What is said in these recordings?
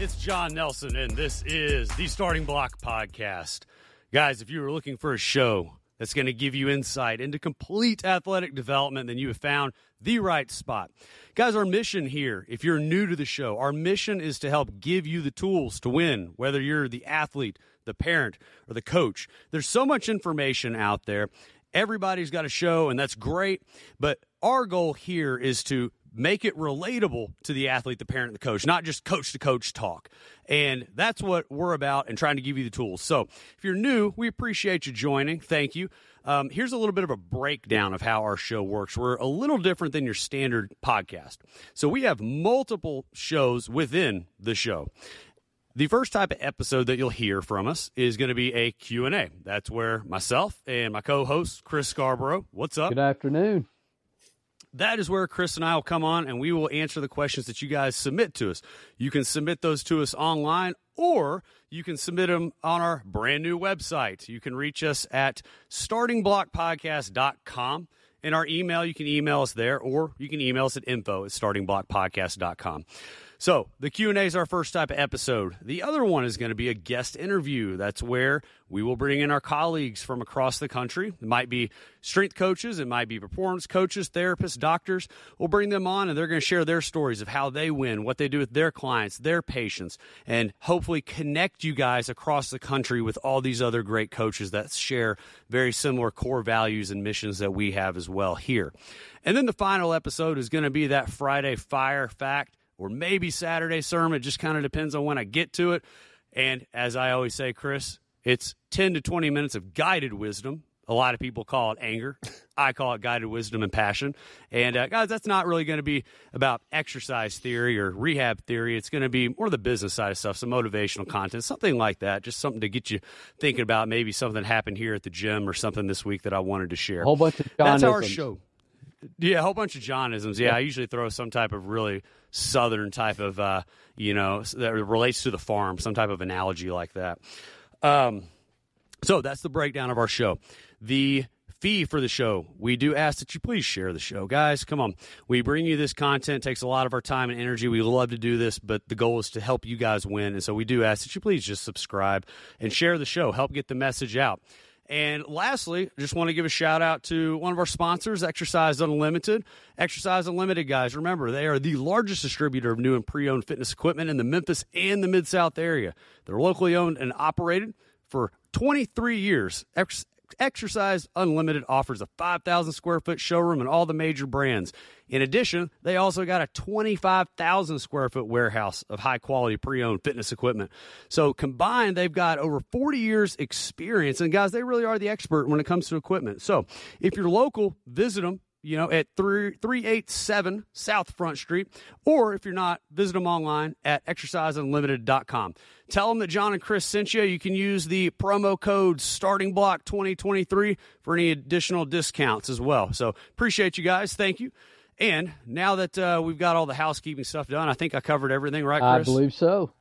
It's John Nelson, and this is the Starting Block Podcast. Guys, if you were looking for a show that's going to give you insight into complete athletic development, then you have found the right spot. Guys, our mission here, if you're new to the show, our mission is to help give you the tools to win, whether you're the athlete, the parent, or the coach. There's so much information out there. Everybody's got a show, and that's great. But our goal here is to make it relatable to the athlete, the parent, the coach, not just coach to coach talk. And that's what we're about and trying to give you the tools. So if you're new, we appreciate you joining. Thank you. Um, here's a little bit of a breakdown of how our show works. We're a little different than your standard podcast. So we have multiple shows within the show. The first type of episode that you'll hear from us is going to be a Q&A. That's where myself and my co-host Chris Scarborough, what's up? Good afternoon that is where Chris and I will come on and we will answer the questions that you guys submit to us. You can submit those to us online or you can submit them on our brand new website. You can reach us at startingblockpodcast.com. In our email, you can email us there or you can email us at info at startingblockpodcast.com. So the Q and A is our first type of episode. The other one is going to be a guest interview. That's where we will bring in our colleagues from across the country. It might be strength coaches, it might be performance coaches, therapists, doctors. We'll bring them on, and they're going to share their stories of how they win, what they do with their clients, their patients, and hopefully connect you guys across the country with all these other great coaches that share very similar core values and missions that we have as well here. And then the final episode is going to be that Friday fire fact or maybe Saturday sermon. It just kind of depends on when I get to it. And as I always say, Chris, it's 10 to 20 minutes of guided wisdom. A lot of people call it anger. I call it guided wisdom and passion. And uh, guys, that's not really going to be about exercise theory or rehab theory. It's going to be more the business side of stuff, some motivational content, something like that. Just something to get you thinking about maybe something happened here at the gym or something this week that I wanted to share. A whole bunch of That's our show. Yeah, a whole bunch of Johnisms. Yeah, I usually throw some type of really southern type of, uh, you know, that relates to the farm, some type of analogy like that. Um, so that's the breakdown of our show. The fee for the show. We do ask that you please share the show. Guys, come on. We bring you this content, it takes a lot of our time and energy. We love to do this, but the goal is to help you guys win. And so we do ask that you please just subscribe and share the show, help get the message out. And lastly, just want to give a shout out to one of our sponsors, Exercise Unlimited. Exercise Unlimited, guys, remember, they are the largest distributor of new and pre owned fitness equipment in the Memphis and the Mid South area. They're locally owned and operated for 23 years. Exercise Unlimited offers a 5,000 square foot showroom and all the major brands. In addition, they also got a 25,000 square foot warehouse of high quality pre owned fitness equipment. So combined, they've got over 40 years experience. And guys, they really are the expert when it comes to equipment. So if you're local, visit them you know, at 387 South Front Street, or if you're not, visit them online at exerciseunlimited.com. Tell them that John and Chris sent you. You can use the promo code Starting Block 2023 for any additional discounts as well. So appreciate you guys. Thank you. And now that uh, we've got all the housekeeping stuff done, I think I covered everything, right, Chris? I believe so.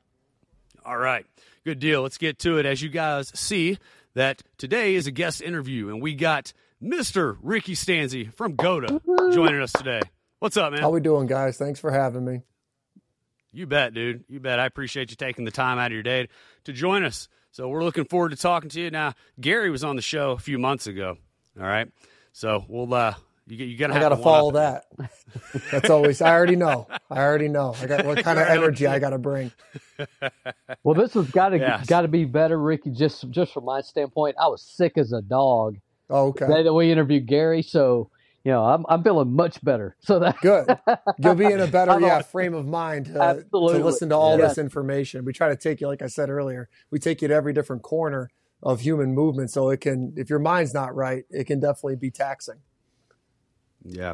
All right. Good deal. Let's get to it. As you guys see, that today is a guest interview, and we got – Mr. Ricky Stanzi from GOATA joining us today. What's up, man? How we doing, guys? Thanks for having me. You bet, dude. You bet. I appreciate you taking the time out of your day to join us. So we're looking forward to talking to you. Now, Gary was on the show a few months ago. All right. So we'll uh you you gotta I gotta follow that. That's always I already know. I already know. I got what kind of energy I gotta bring. well, this has gotta yes. gotta be better, Ricky, just just from my standpoint. I was sick as a dog Oh, okay. That we interviewed Gary, so you know I'm I'm feeling much better. So that good. You'll be in a better yeah frame of mind to, to listen to all yeah. this information. We try to take you, like I said earlier, we take you to every different corner of human movement, so it can if your mind's not right, it can definitely be taxing. Yeah.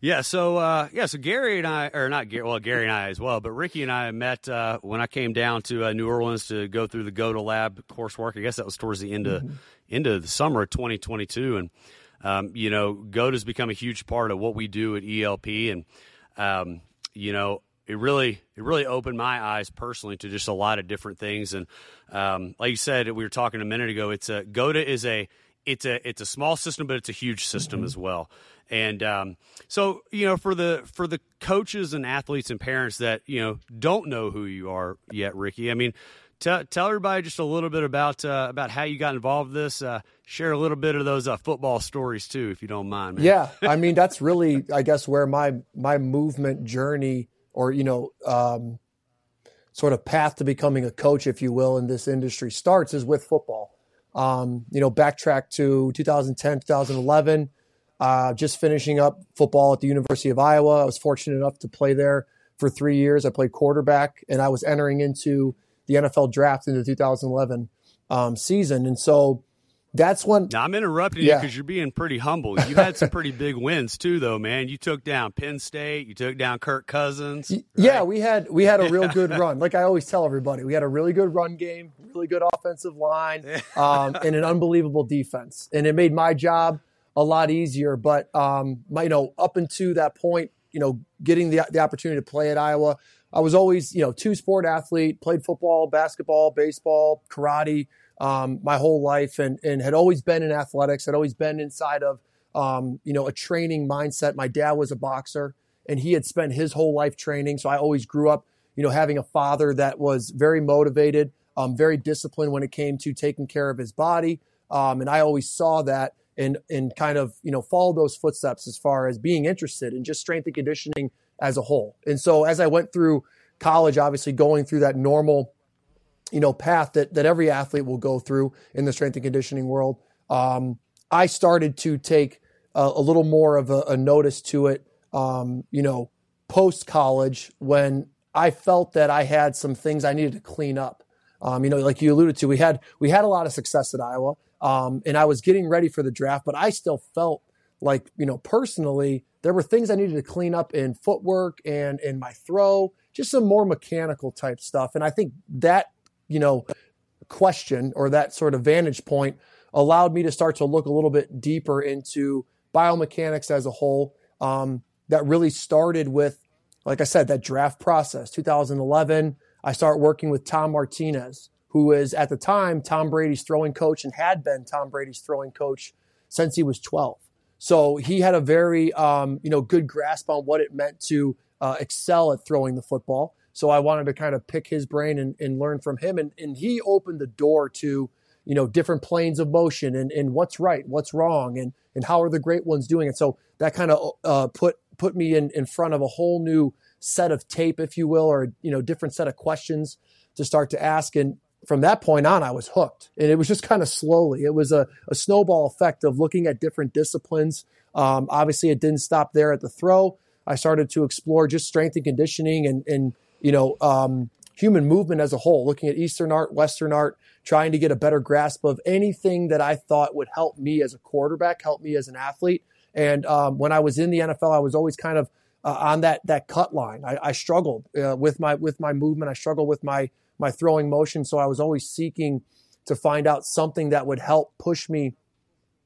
Yeah, so uh, yeah, so Gary and I, or not Gary, well, Gary and I as well, but Ricky and I met uh, when I came down to uh, New Orleans to go through the GOATA Lab coursework. I guess that was towards the end of mm-hmm. Into the summer of 2022, and um, you know, GOATA has become a huge part of what we do at ELP, and um, you know, it really it really opened my eyes personally to just a lot of different things, and um, like you said, we were talking a minute ago. It's a GOATA is a it's a it's a small system, but it's a huge system mm-hmm. as well. And um, so, you know, for the for the coaches and athletes and parents that you know don't know who you are yet, Ricky. I mean, tell everybody just a little bit about uh, about how you got involved in this. Uh, share a little bit of those uh, football stories too, if you don't mind. Man. Yeah, I mean that's really, I guess, where my my movement journey, or you know, um, sort of path to becoming a coach, if you will, in this industry starts is with football. Um, you know, backtrack to 2010, 2011. Uh, just finishing up football at the University of Iowa. I was fortunate enough to play there for three years. I played quarterback, and I was entering into the NFL draft in the 2011 um, season. And so that's when. Now, I'm interrupting yeah. you because you're being pretty humble. You had some pretty big wins too, though, man. You took down Penn State. You took down Kirk Cousins. Right? Yeah, we had we had a real good run. Like I always tell everybody, we had a really good run game, really good offensive line, um, and an unbelievable defense. And it made my job a lot easier. But um, my, you know, up until that point, you know, getting the the opportunity to play at Iowa I was always, you know, two sport athlete, played football, basketball, baseball, karate um, my whole life and, and had always been in athletics, had always been inside of, um, you know, a training mindset. My dad was a boxer and he had spent his whole life training. So I always grew up, you know, having a father that was very motivated, um, very disciplined when it came to taking care of his body. Um, and I always saw that and, and kind of, you know, follow those footsteps as far as being interested in just strength and conditioning as a whole. And so as I went through college, obviously going through that normal, you know, path that that every athlete will go through in the strength and conditioning world, um, I started to take a, a little more of a, a notice to it, um, you know, post college when I felt that I had some things I needed to clean up. Um, you know, like you alluded to, we had we had a lot of success at Iowa, um, and I was getting ready for the draft, but I still felt like you know personally there were things I needed to clean up in footwork and in my throw, just some more mechanical type stuff. And I think that, you know, question or that sort of vantage point allowed me to start to look a little bit deeper into biomechanics as a whole. Um, that really started with, like I said, that draft process. 2011, I start working with Tom Martinez, who is at the time Tom Brady's throwing coach and had been Tom Brady's throwing coach since he was 12. So he had a very um, you know good grasp on what it meant to uh, excel at throwing the football. So I wanted to kind of pick his brain and, and learn from him, and, and he opened the door to you know different planes of motion and, and what's right, what's wrong, and and how are the great ones doing it. So that kind of uh, put put me in in front of a whole new set of tape, if you will, or you know different set of questions to start to ask. And from that point on, I was hooked. And it was just kind of slowly. It was a, a snowball effect of looking at different disciplines. Um, obviously, it didn't stop there at the throw. I started to explore just strength and conditioning and, and you know, um, human movement as a whole, looking at Eastern art, Western art, trying to get a better grasp of anything that I thought would help me as a quarterback, help me as an athlete. And um, when I was in the NFL, I was always kind of uh, on that that cut line. I, I struggled uh, with my with my movement. I struggled with my my throwing motion. So I was always seeking to find out something that would help push me,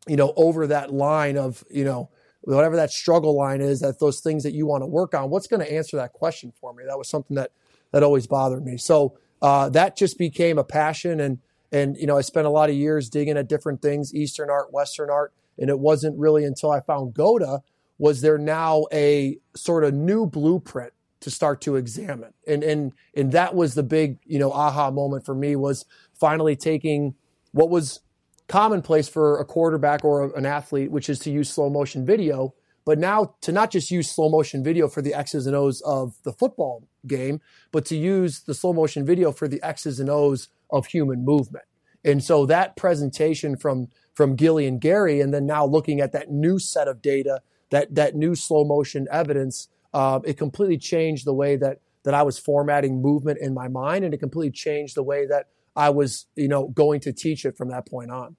you know, over that line of, you know, whatever that struggle line is, that those things that you want to work on, what's going to answer that question for me? That was something that, that always bothered me. So uh, that just became a passion. And, and, you know, I spent a lot of years digging at different things, Eastern art, Western art. And it wasn't really until I found GOATA was there now a sort of new blueprint to start to examine. And and and that was the big, you know, aha moment for me was finally taking what was commonplace for a quarterback or an athlete, which is to use slow motion video, but now to not just use slow motion video for the X's and O's of the football game, but to use the slow motion video for the X's and O's of human movement. And so that presentation from from Gilly and Gary, and then now looking at that new set of data, that that new slow motion evidence uh, it completely changed the way that that I was formatting movement in my mind, and it completely changed the way that I was, you know, going to teach it from that point on.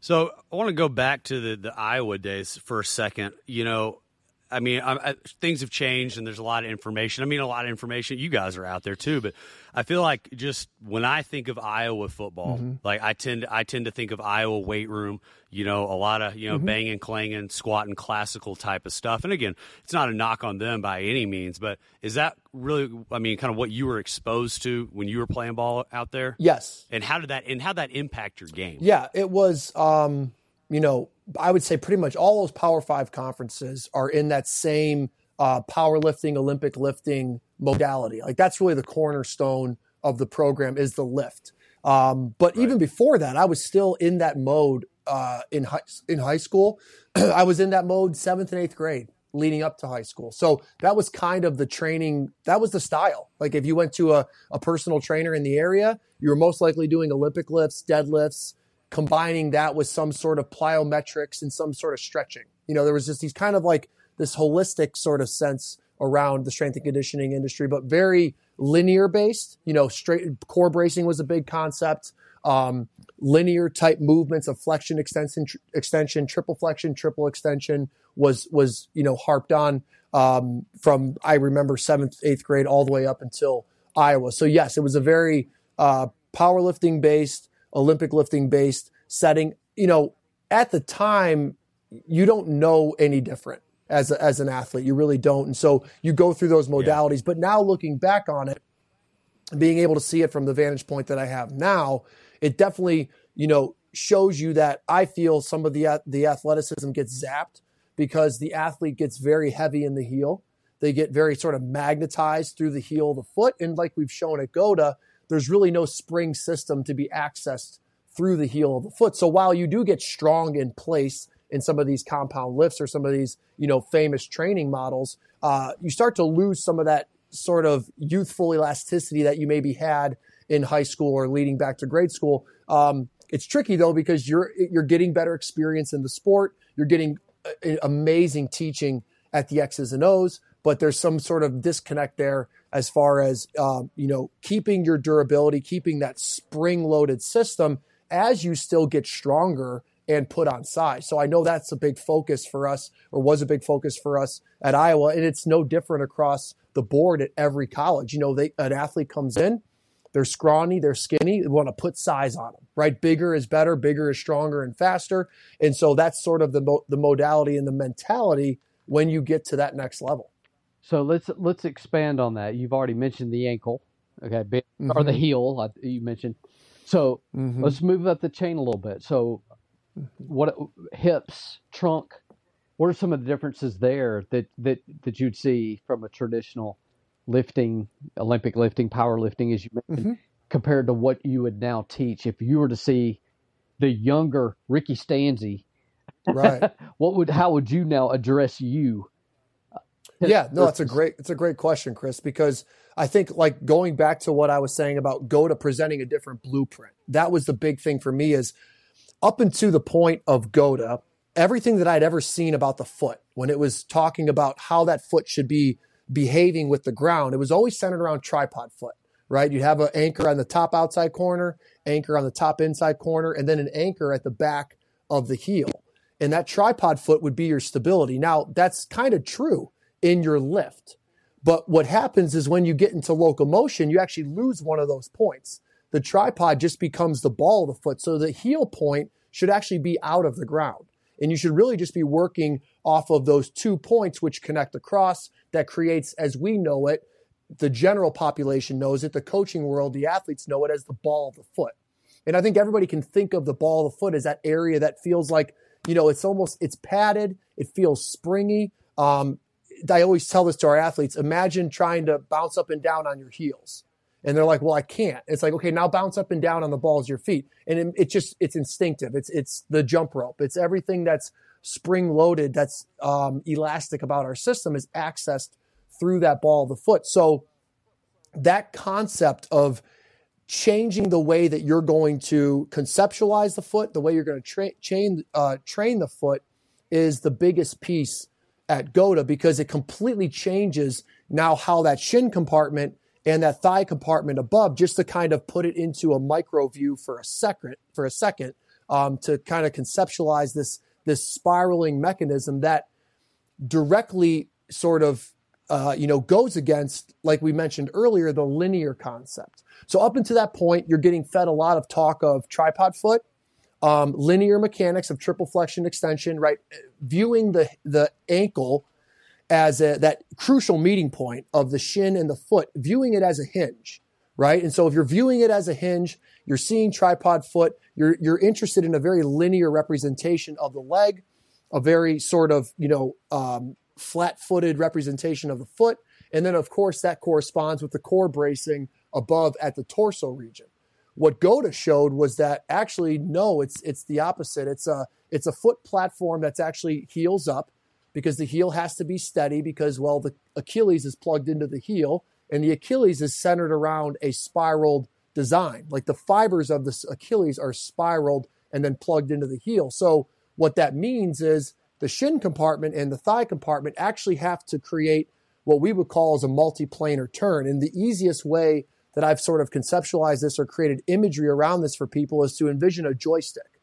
So I want to go back to the the Iowa days for a second. You know, I mean, I, I, things have changed and there's a lot of information. I mean, a lot of information. You guys are out there too, but I feel like just when I think of Iowa football, mm-hmm. like I tend to, I tend to think of Iowa weight room. You know, a lot of you know mm-hmm. banging, clanging, squatting, classical type of stuff. And again, it's not a knock on them by any means, but is that really? I mean, kind of what you were exposed to when you were playing ball out there? Yes. And how did that and how that impact your game? Yeah, it was. um you know, I would say pretty much all those Power Five conferences are in that same uh, powerlifting, Olympic lifting modality. Like that's really the cornerstone of the program is the lift. Um, but right. even before that, I was still in that mode uh, in high, in high school. I was in that mode seventh and eighth grade leading up to high school. So that was kind of the training. That was the style. Like if you went to a, a personal trainer in the area, you were most likely doing Olympic lifts, deadlifts, combining that with some sort of plyometrics and some sort of stretching. You know, there was just these kind of like this holistic sort of sense around the strength and conditioning industry, but very linear based. You know, straight core bracing was a big concept. Um, linear type movements of flexion, extension, tr- extension, triple flexion, triple extension was was you know harped on um, from I remember seventh, eighth grade all the way up until Iowa. So yes, it was a very uh, powerlifting based Olympic lifting based setting. You know, at the time, you don't know any different as a, as an athlete. You really don't, and so you go through those modalities. Yeah. But now looking back on it, being able to see it from the vantage point that I have now, it definitely you know shows you that I feel some of the the athleticism gets zapped because the athlete gets very heavy in the heel. They get very sort of magnetized through the heel of the foot, and like we've shown at GOATA, there's really no spring system to be accessed through the heel of the foot. So while you do get strong in place in some of these compound lifts or some of these, you know, famous training models, uh, you start to lose some of that sort of youthful elasticity that you maybe had in high school or leading back to grade school. Um, it's tricky though because you're you're getting better experience in the sport. You're getting uh, amazing teaching at the X's and O's, but there's some sort of disconnect there as far as um, you know keeping your durability, keeping that spring-loaded system as you still get stronger and put on size. So I know that's a big focus for us, or was a big focus for us at Iowa, and it's no different across the board at every college. You know, they, an athlete comes in, they're scrawny, they're skinny, they want to put size on them, right? Bigger is better, bigger is stronger and faster, and so that's sort of the mo- the modality and the mentality when you get to that next level. So let's let's expand on that. You've already mentioned the ankle, okay, mm-hmm. or the mm-hmm. heel. You mentioned. So mm-hmm. let's move up the chain a little bit. So, what hips, trunk? What are some of the differences there that that that you'd see from a traditional lifting, Olympic lifting, powerlifting, as you mentioned, mm-hmm. compared to what you would now teach? If you were to see the younger Ricky Stanzi, right? what would how would you now address you? Yeah, no, it's a great it's a great question, Chris, because I think like going back to what I was saying about GOATA presenting a different blueprint. That was the big thing for me is up until the point of GOATA, everything that I'd ever seen about the foot when it was talking about how that foot should be behaving with the ground, it was always centered around tripod foot, right? You'd have an anchor on the top outside corner, anchor on the top inside corner, and then an anchor at the back of the heel. And that tripod foot would be your stability. Now, that's kind of true in your lift. But what happens is when you get into locomotion, you actually lose one of those points. The tripod just becomes the ball of the foot. So the heel point should actually be out of the ground. And you should really just be working off of those two points which connect across that creates, as we know it, the general population knows it, the coaching world, the athletes know it as the ball of the foot. And I think everybody can think of the ball of the foot as that area that feels like, you know, it's almost, it's padded, it feels springy. Um, I always tell this to our athletes imagine trying to bounce up and down on your heels. And they're like, well, I can't. It's like, okay, now bounce up and down on the balls of your feet. And it, just, it's instinctive. It's, it's the jump rope. It's everything that's spring loaded, that's um, elastic about our system is accessed through that ball of the foot. So that concept of changing the way that you're going to conceptualize the foot, the way you're going to tra- chain, uh, train the foot is the biggest piece at GOATA because it completely changes now how that shin compartment and that thigh compartment above, just to kind of put it into a micro view for a second, for a second, um, to kind of conceptualize this this spiraling mechanism that directly sort of uh, you know goes against like we mentioned earlier the linear concept. So up until that point you're getting fed a lot of talk of tripod foot um, linear mechanics of triple flexion extension right? Viewing the the ankle as a, that crucial meeting point of the shin and the foot viewing it as a hinge right? And so if you're viewing it as a hinge you're seeing tripod foot you're you're interested in a very linear representation of the leg a very sort of you know um, flat-footed representation of the foot, and then of course that corresponds with the core bracing above at the torso region. What GOATA showed was that actually no, it's it's the opposite. It's a it's a foot platform that's actually heels up because the heel has to be steady because well the Achilles is plugged into the heel and the Achilles is centered around a spiraled design. Like the fibers of the Achilles are spiraled and then plugged into the heel. So what that means is the shin compartment and the thigh compartment actually have to create what we would call as a multiplanar turn. And the easiest way that I've sort of conceptualized this or created imagery around this for people is to envision a joystick.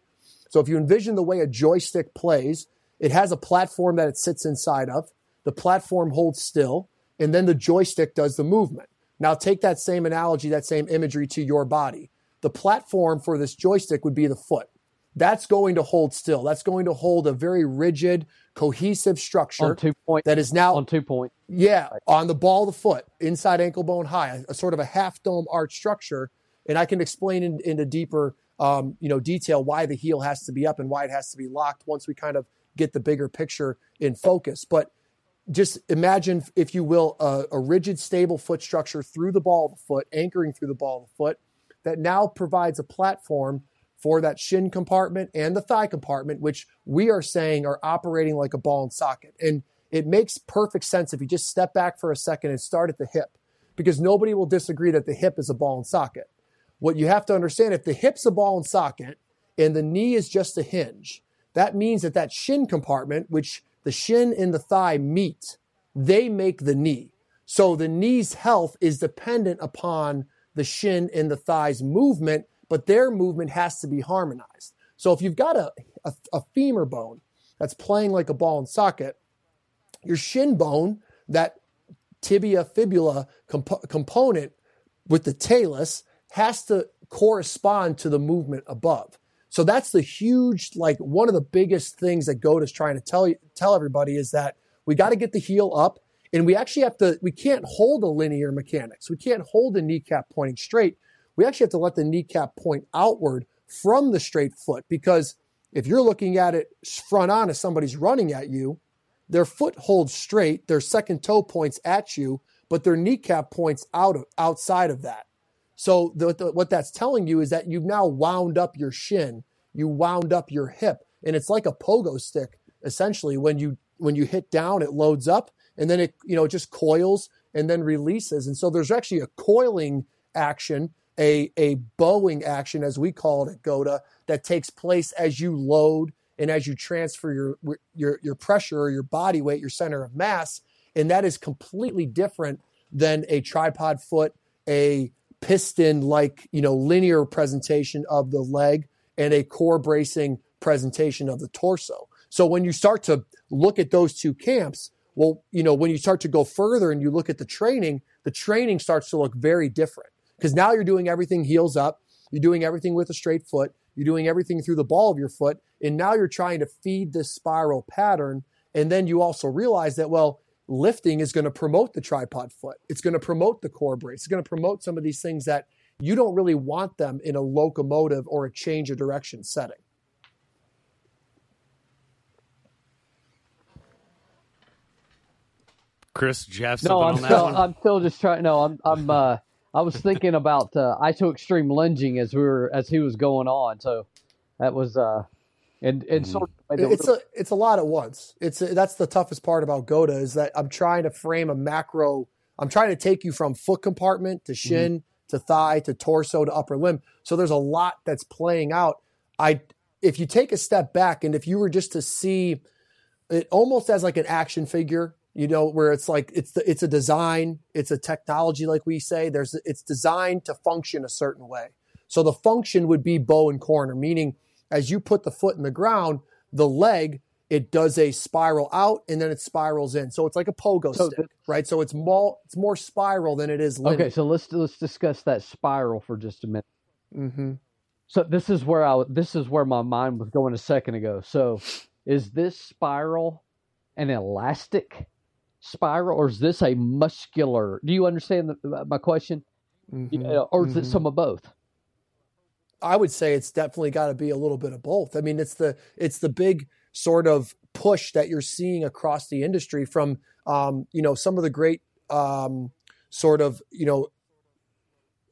So if you envision the way a joystick plays, it has a platform that it sits inside of. The platform holds still, and then the joystick does the movement. Now take that same analogy, that same imagery to your body. The platform for this joystick would be the foot that's going to hold still. That's going to hold a very rigid, cohesive structure on two point, that is now on two point. Yeah, on the ball of the foot, inside ankle bone high, a, a sort of a half dome arch structure. And I can explain in, into deeper, um, you know, detail why the heel has to be up and why it has to be locked once we kind of get the bigger picture in focus. But just imagine, if you will, a, a rigid, stable foot structure through the ball of the foot, anchoring through the ball of the foot, that now provides a platform for that shin compartment and the thigh compartment, which we are saying are operating like a ball and socket. And it makes perfect sense if you just step back for a second and start at the hip, because nobody will disagree that the hip is a ball and socket. What you have to understand if the hip's a ball and socket and the knee is just a hinge, that means that that shin compartment, which the shin and the thigh meet, they make the knee. So the knee's health is dependent upon the shin and the thigh's movement but their movement has to be harmonized. So if you've got a, a, a femur bone that's playing like a ball and socket, your shin bone, that tibia fibula comp- component with the talus, has to correspond to the movement above. So that's the huge, like one of the biggest things that GOATA is trying to tell you, tell everybody is that we got to get the heel up, and we actually have to. We can't hold a linear mechanics. We can't hold the kneecap pointing straight we actually have to let the kneecap point outward from the straight foot because if you're looking at it front on as somebody's running at you, their foot holds straight, their second toe points at you, but their kneecap points out of, outside of that. So the, the, what that's telling you is that you've now wound up your shin, you wound up your hip, and it's like a pogo stick essentially. When you when you hit down, it loads up, and then it you know just coils and then releases. And so there's actually a coiling action a, a bowing action, as we call it at GOATA, that takes place as you load and as you transfer your, your, your pressure or your body weight, your center of mass. And that is completely different than a tripod foot, a piston like, you know, linear presentation of the leg and a core bracing presentation of the torso. So when you start to look at those two camps, well, you know, when you start to go further and you look at the training, the training starts to look very different because now you're doing everything heels up. You're doing everything with a straight foot. You're doing everything through the ball of your foot. And now you're trying to feed this spiral pattern. And then you also realize that, well, lifting is going to promote the tripod foot. It's going to promote the core brace. It's going to promote some of these things that you don't really want them in a locomotive or a change of direction setting. Chris, Jeff, no, I'm still, I'm still just trying. No, I'm, I'm, uh, I was thinking about uh, iso extreme lunging as we were as he was going on. So that was uh, and and sort of it's a it's a lot at once. It's a, that's the toughest part about GOATA is that I'm trying to frame a macro. I'm trying to take you from foot compartment to shin mm-hmm. to thigh to torso to upper limb. So there's a lot that's playing out. I if you take a step back and if you were just to see it almost as like an action figure you know where it's like it's the, it's a design it's a technology like we say there's it's designed to function a certain way so the function would be bow and corner meaning as you put the foot in the ground the leg it does a spiral out and then it spirals in. So it's like a pogo so stick, right? So it's more it's more spiral than it is linear. Okay, so let's let's discuss that spiral for just a minute. Mm-hmm. So this is where I this is where my mind was going a second ago. So is this spiral an elastic spiral or is this a muscular? Do you understand the, my question? Mm-hmm. or is mm-hmm. it some of both? I would say it's definitely got to be a little bit of both. I mean, it's the it's the big sort of push that you're seeing across the industry from um, you know some of the great um, sort of you know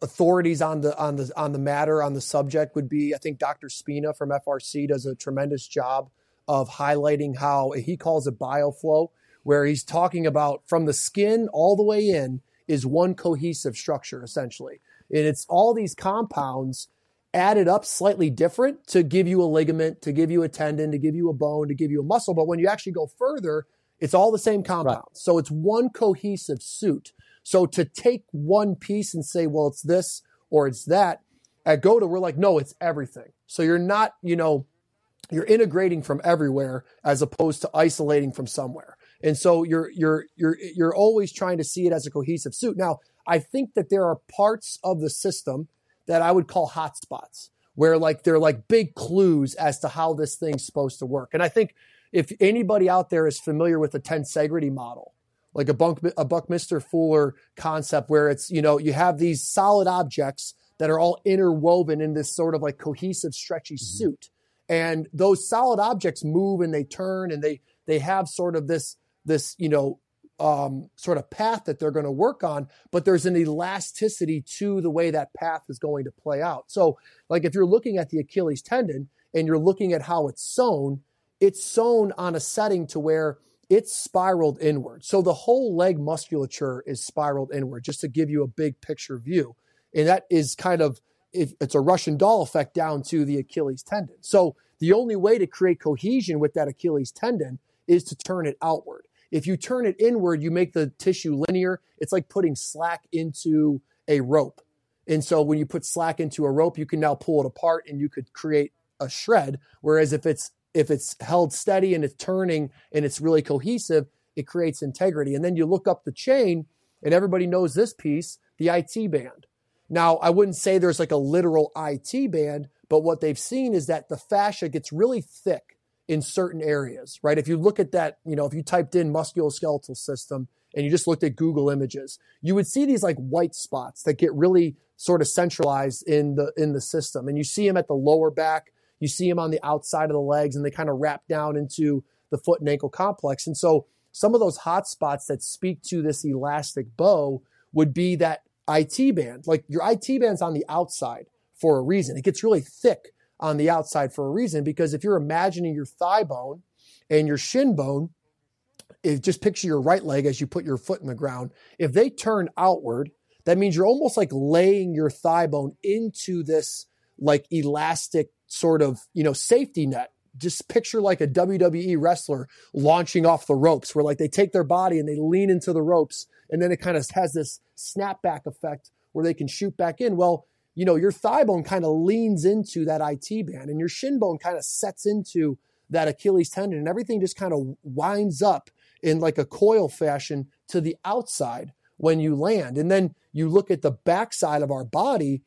authorities on the on the on the matter on the subject would be I think Dr. Spina from FRC does a tremendous job of highlighting how he calls it bioflow where he's talking about from the skin all the way in is one cohesive structure essentially and it's all these compounds added up slightly different to give you a ligament, to give you a tendon, to give you a bone, to give you a muscle. But when you actually go further, it's all the same compound. Right. So it's one cohesive suit. So to take one piece and say, well, it's this or it's that, at GOATA, we're like, no, it's everything. So you're not, you know, you're integrating from everywhere as opposed to isolating from somewhere. And so you're you're you're you're always trying to see it as a cohesive suit. Now, I think that there are parts of the system that I would call hotspots, where like they're like big clues as to how this thing's supposed to work. And I think if anybody out there is familiar with the tensegrity model, like a, bunk, a Buckminster Fuller concept, where it's you know you have these solid objects that are all interwoven in this sort of like cohesive, stretchy mm-hmm. suit, and those solid objects move and they turn and they they have sort of this this you know um, sort of path that they're going to work on, but there's an elasticity to the way that path is going to play out. So, like if you're looking at the Achilles tendon and you're looking at how it's sewn, it's sewn on a setting to where it's spiraled inward. So the whole leg musculature is spiraled inward, just to give you a big picture view. And that is kind of it's a Russian doll effect down to the Achilles tendon. So the only way to create cohesion with that Achilles tendon is to turn it outward. If you turn it inward, you make the tissue linear. It's like putting slack into a rope. And so when you put slack into a rope, you can now pull it apart and you could create a shred. Whereas if it's if it's held steady and it's turning and it's really cohesive, it creates integrity. And then you look up the chain, and everybody knows this piece, the IT band. Now, I wouldn't say there's like a literal IT band, but what they've seen is that the fascia gets really thick in certain areas, right? If you look at that, you know, if you typed in musculoskeletal system and you just looked at Google images, you would see these like white spots that get really sort of centralized in the in the system. And you see them at the lower back, you see them on the outside of the legs, and they kind of wrap down into the foot and ankle complex. And so some of those hot spots that speak to this elastic bow would be that IT band. Like your IT band's on the outside for a reason. It gets really thick on the outside for a reason because if you're imagining your thigh bone and your shin bone, if just picture your right leg as you put your foot in the ground, if they turn outward, that means you're almost like laying your thigh bone into this like elastic sort of, you know, safety net. Just picture like a WWE wrestler launching off the ropes where like they take their body and they lean into the ropes and then it kind of has this snapback effect where they can shoot back in. Well, you know, your thigh bone kind of leans into that IT band and your shin bone kind of sets into that Achilles tendon and everything just kind of winds up in like a coil fashion to the outside when you land. And then you look at the backside of our body,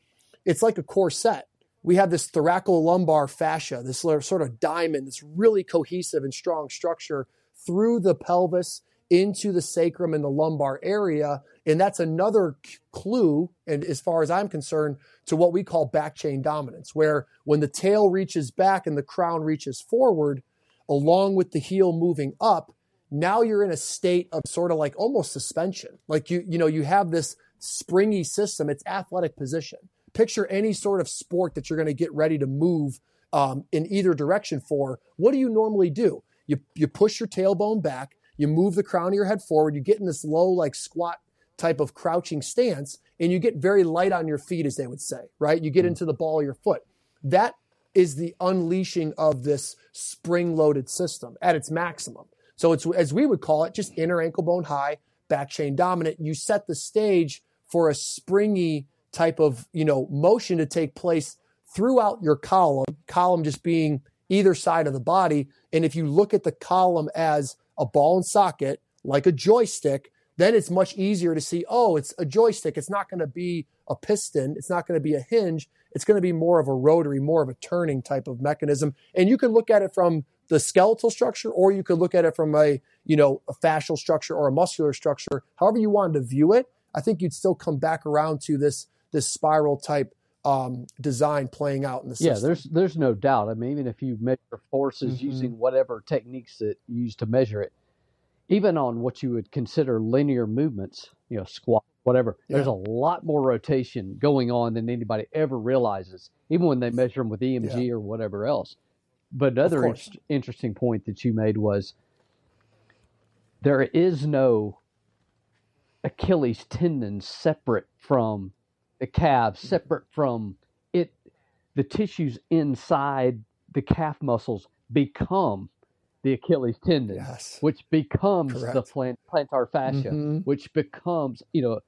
it's like a corset. We have this thoracolumbar fascia, this sort of diamond, this really cohesive and strong structure through the pelvis into the sacrum and the lumbar area. And that's another clue, and as far as I'm concerned, to what we call back chain dominance, where when the tail reaches back and the crown reaches forward, along with the heel moving up, now you're in a state of sort of like almost suspension. Like you, you know, you have this springy system. It's athletic position. Picture any sort of sport that you're going to get ready to move um, in either direction for. What do you normally do? You, you push your tailbone back, you move the crown of your head forward, you get in this low, like squat type of crouching stance, and you get very light on your feet, as they would say, right? You get mm. into the ball of your foot. That is the unleashing of this spring loaded system at its maximum. So it's, as we would call it, just inner ankle bone high, back chain dominant. You set the stage for a springy type of, you know, motion to take place throughout your column, column just being either side of the body. And if you look at the column as a ball and socket, like a joystick, then it's much easier to see, oh, it's a joystick. It's not going to be a piston. It's not going to be a hinge. It's going to be more of a rotary, more of a turning type of mechanism. And you can look at it from the skeletal structure, or you could look at it from a, you know, a fascial structure or a muscular structure. However you wanted to view it, I think you'd still come back around to this this spiral type um, design playing out in the system. Yeah, there's there's no doubt. I mean, even if you measure forces mm-hmm. using whatever techniques that you use to measure it, even on what you would consider linear movements, you know, squat, whatever, yeah. there's a lot more rotation going on than anybody ever realizes, even when they measure them with EMG yeah. or whatever else. But another in- interesting point that you made was there is no Achilles tendon separate from the calves, separate from it. The tissues inside the calf muscles become the Achilles tendon, yes. which becomes Correct. the plant, plantar fascia, mm-hmm. which becomes, you know,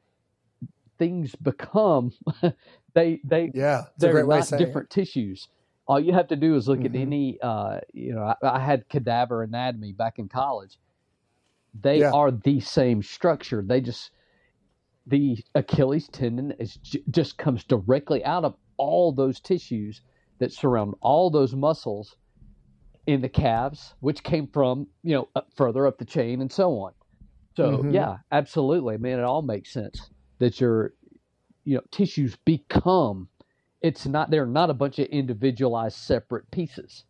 things become they they yeah they're not different it. tissues. All you have to do is look mm-hmm. at any uh, you know I, I, had cadaver anatomy back in college. They yeah. are the same structure. They just the Achilles tendon is just comes directly out of all those tissues that surround all those muscles in the calves, which came from you know up, further up the chain and so on. So mm-hmm. yeah, absolutely. I mean, it all makes sense that your you know tissues become. It's not they're not a bunch of individualized separate pieces.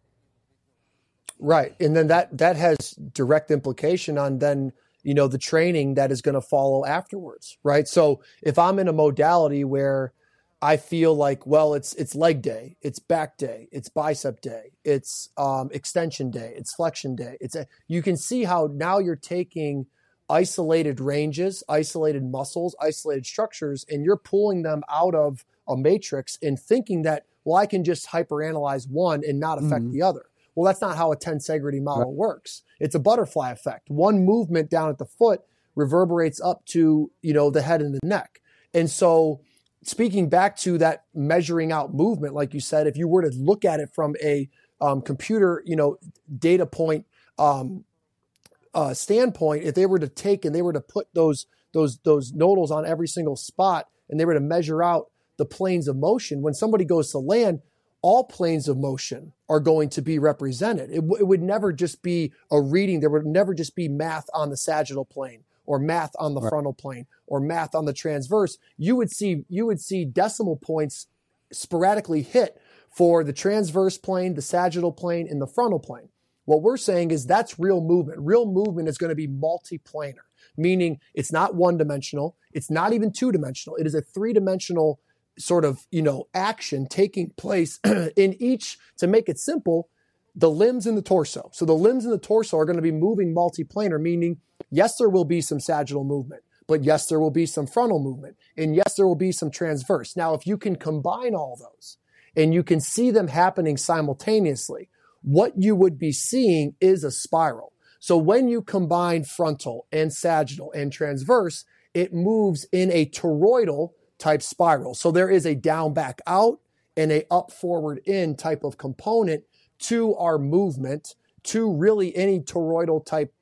Right, and then that that has direct implication on then you know the training that is going to follow afterwards. Right, so if I'm in a modality where I feel like, well, it's it's leg day, it's back day, it's bicep day, it's um, extension day, it's flexion day. It's a, you can see how now you're taking isolated ranges, isolated muscles, isolated structures, and you're pulling them out of a matrix and thinking that, well, I can just hyperanalyze one and not affect mm-hmm. the other. Well, that's not how a tensegrity model right. works. It's a butterfly effect. One movement down at the foot reverberates up to, you know, the head and the neck. And so speaking back to that measuring out movement, like you said, if you were to look at it from a um, computer, you know, data point um, uh, standpoint, if they were to take and they were to put those those those nodals on every single spot, and they were to measure out the planes of motion, when somebody goes to land, all planes of motion are going to be represented. It, w- it would never just be a reading. There would never just be math on the sagittal plane or math on the right. frontal plane or math on the transverse, you would see you would see decimal points sporadically hit for the transverse plane, the sagittal plane, and the frontal plane. What we're saying is that's real movement. Real movement is going to be multiplanar, meaning it's not one dimensional, it's not even two dimensional. It is a three dimensional sort of, you know, action taking place in each to make it simple, the limbs and the torso. So the limbs and the torso are going to be moving multiplanar, meaning yes, there will be some sagittal movement, but yes, there will be some frontal movement. And yes, there will be some transverse. Now, if you can combine all those and you can see them happening simultaneously, what you would be seeing is a spiral. So when you combine frontal and sagittal and transverse, it moves in a toroidal type spiral. So there is a down back out and a up forward in type of component to our movement to really any toroidal type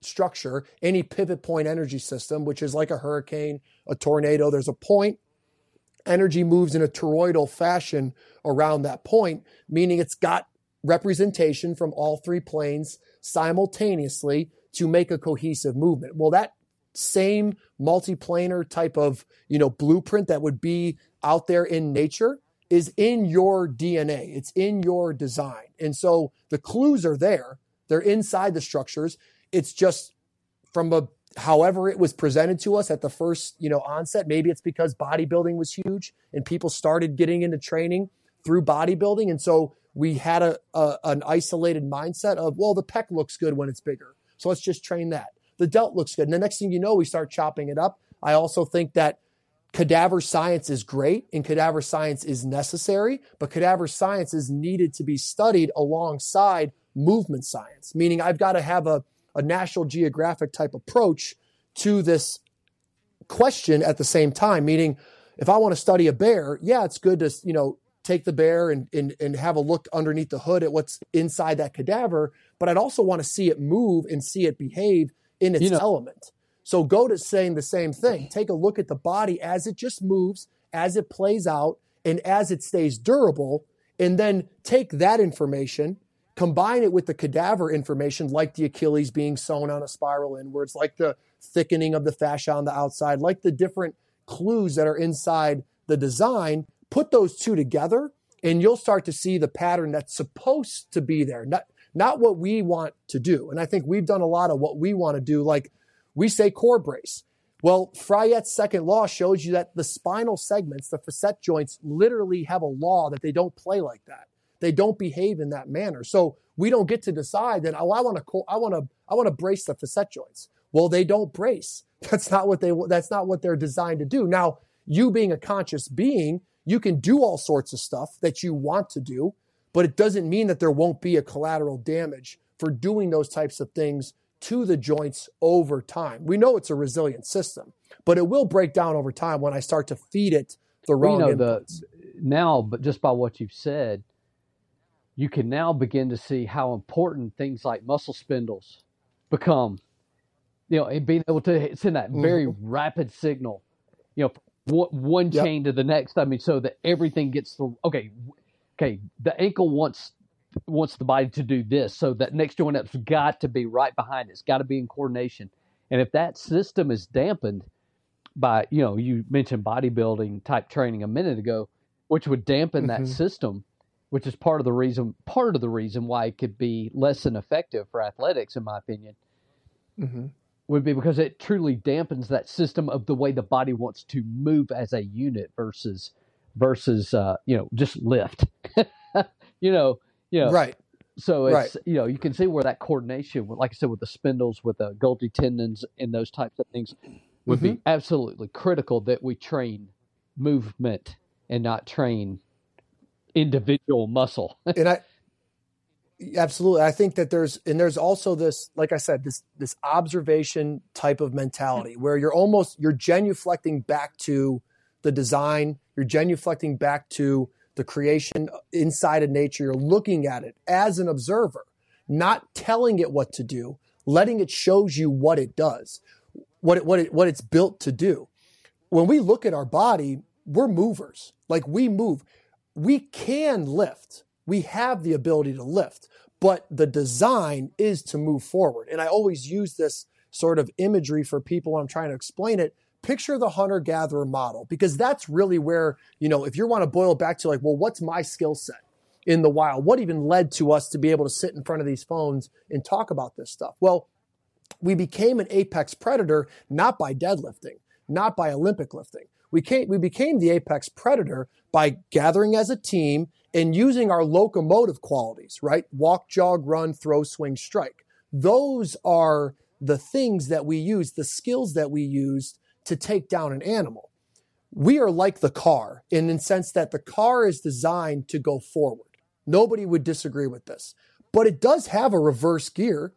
structure, any pivot point energy system, which is like a hurricane, a tornado. There's a point. Energy moves in a toroidal fashion around that point, meaning it's got representation from all three planes simultaneously to make a cohesive movement. Well, that same multiplanar type of, you know, blueprint that would be out there in nature is in your DNA. It's in your design. And so the clues are there. They're inside the structures. It's just from a however it was presented to us at the first you know onset maybe it's because bodybuilding was huge and people started getting into training through bodybuilding and so we had a, a, an isolated mindset of well the pec looks good when it's bigger so let's just train that the delt looks good and the next thing you know we start chopping it up i also think that cadaver science is great and cadaver science is necessary but cadaver science is needed to be studied alongside movement science meaning i've got to have a a National Geographic type approach to this question at the same time. Meaning, if I want to study a bear, yeah, it's good to you know take the bear and, and, and have a look underneath the hood at what's inside that cadaver, but I'd also want to see it move and see it behave in its you know, element. So GOATA saying the same thing. Take a look at the body as it just moves, as it plays out, and as it stays durable, and then take that information, combine it with the cadaver information, like the Achilles being sewn on a spiral inwards, like the thickening of the fascia on the outside, like the different clues that are inside the design, put those two together, and you'll start to see the pattern that's supposed to be there, not, not what we want to do. And I think we've done a lot of what we want to do, like we say core brace. Well, Fryette's second law shows you that the spinal segments, the facet joints, literally have a law that they don't play like that. They don't behave in that manner. So we don't get to decide that. Oh, I want to, I want to, I want to brace the facet joints. Well, they don't brace. That's not what they. That's not what they're designed to do. Now, you being a conscious being, you can do all sorts of stuff that you want to do, but it doesn't mean that there won't be a collateral damage for doing those types of things to the joints over time. We know it's a resilient system, but it will break down over time when I start to feed it the wrong well, you know, inputs. The, now, but just by what you've said, you can now begin to see how important things like muscle spindles become. You know, and being able to send that very mm-hmm. rapid signal, you know, one, one yep. chain to the next. I mean, so that everything gets the okay. Okay, the ankle wants wants the body to do this. So that next joint up's got to be right behind it. It's got to be in coordination. And if that system is dampened by, you know, you mentioned bodybuilding type training a minute ago, which would dampen mm-hmm. that system, which is part of the reason part of the reason why it could be less than effective for athletics, in my opinion. Mm-hmm. Would be because it truly dampens that system of the way the body wants to move as a unit versus versus uh, you know just lift. You know, you know, right. So it's right. you know you can see where that coordination, like I said, with the spindles, with the Golgi tendons, and those types of things, would mm-hmm. be absolutely critical that we train movement and not train individual muscle. and I absolutely, I think that there's and there's also this, like I said, this this observation type of mentality where you're almost you're genuflecting back to the design, you're genuflecting back to the creation inside of nature. You're looking at it as an observer, not telling it what to do, letting it shows you what it does, what it, what it, what it's built to do. When we look at our body, we're movers. Like we move. We can lift. We have the ability to lift, but the design is to move forward. And I always use this sort of imagery for people when I'm trying to explain it picture the hunter gatherer model because that's really where, you know, if you want to boil back to like, well, what's my skill set in the wild? What even led to us to be able to sit in front of these phones and talk about this stuff? Well, we became an apex predator not by deadlifting, not by Olympic lifting. We, came, we became the apex predator by gathering as a team and using our locomotive qualities, right? Walk, jog, run, throw, swing, strike. Those are the things that we use, the skills that we used to take down an animal. We are like the car in the sense that the car is designed to go forward. Nobody would disagree with this. But it does have a reverse gear,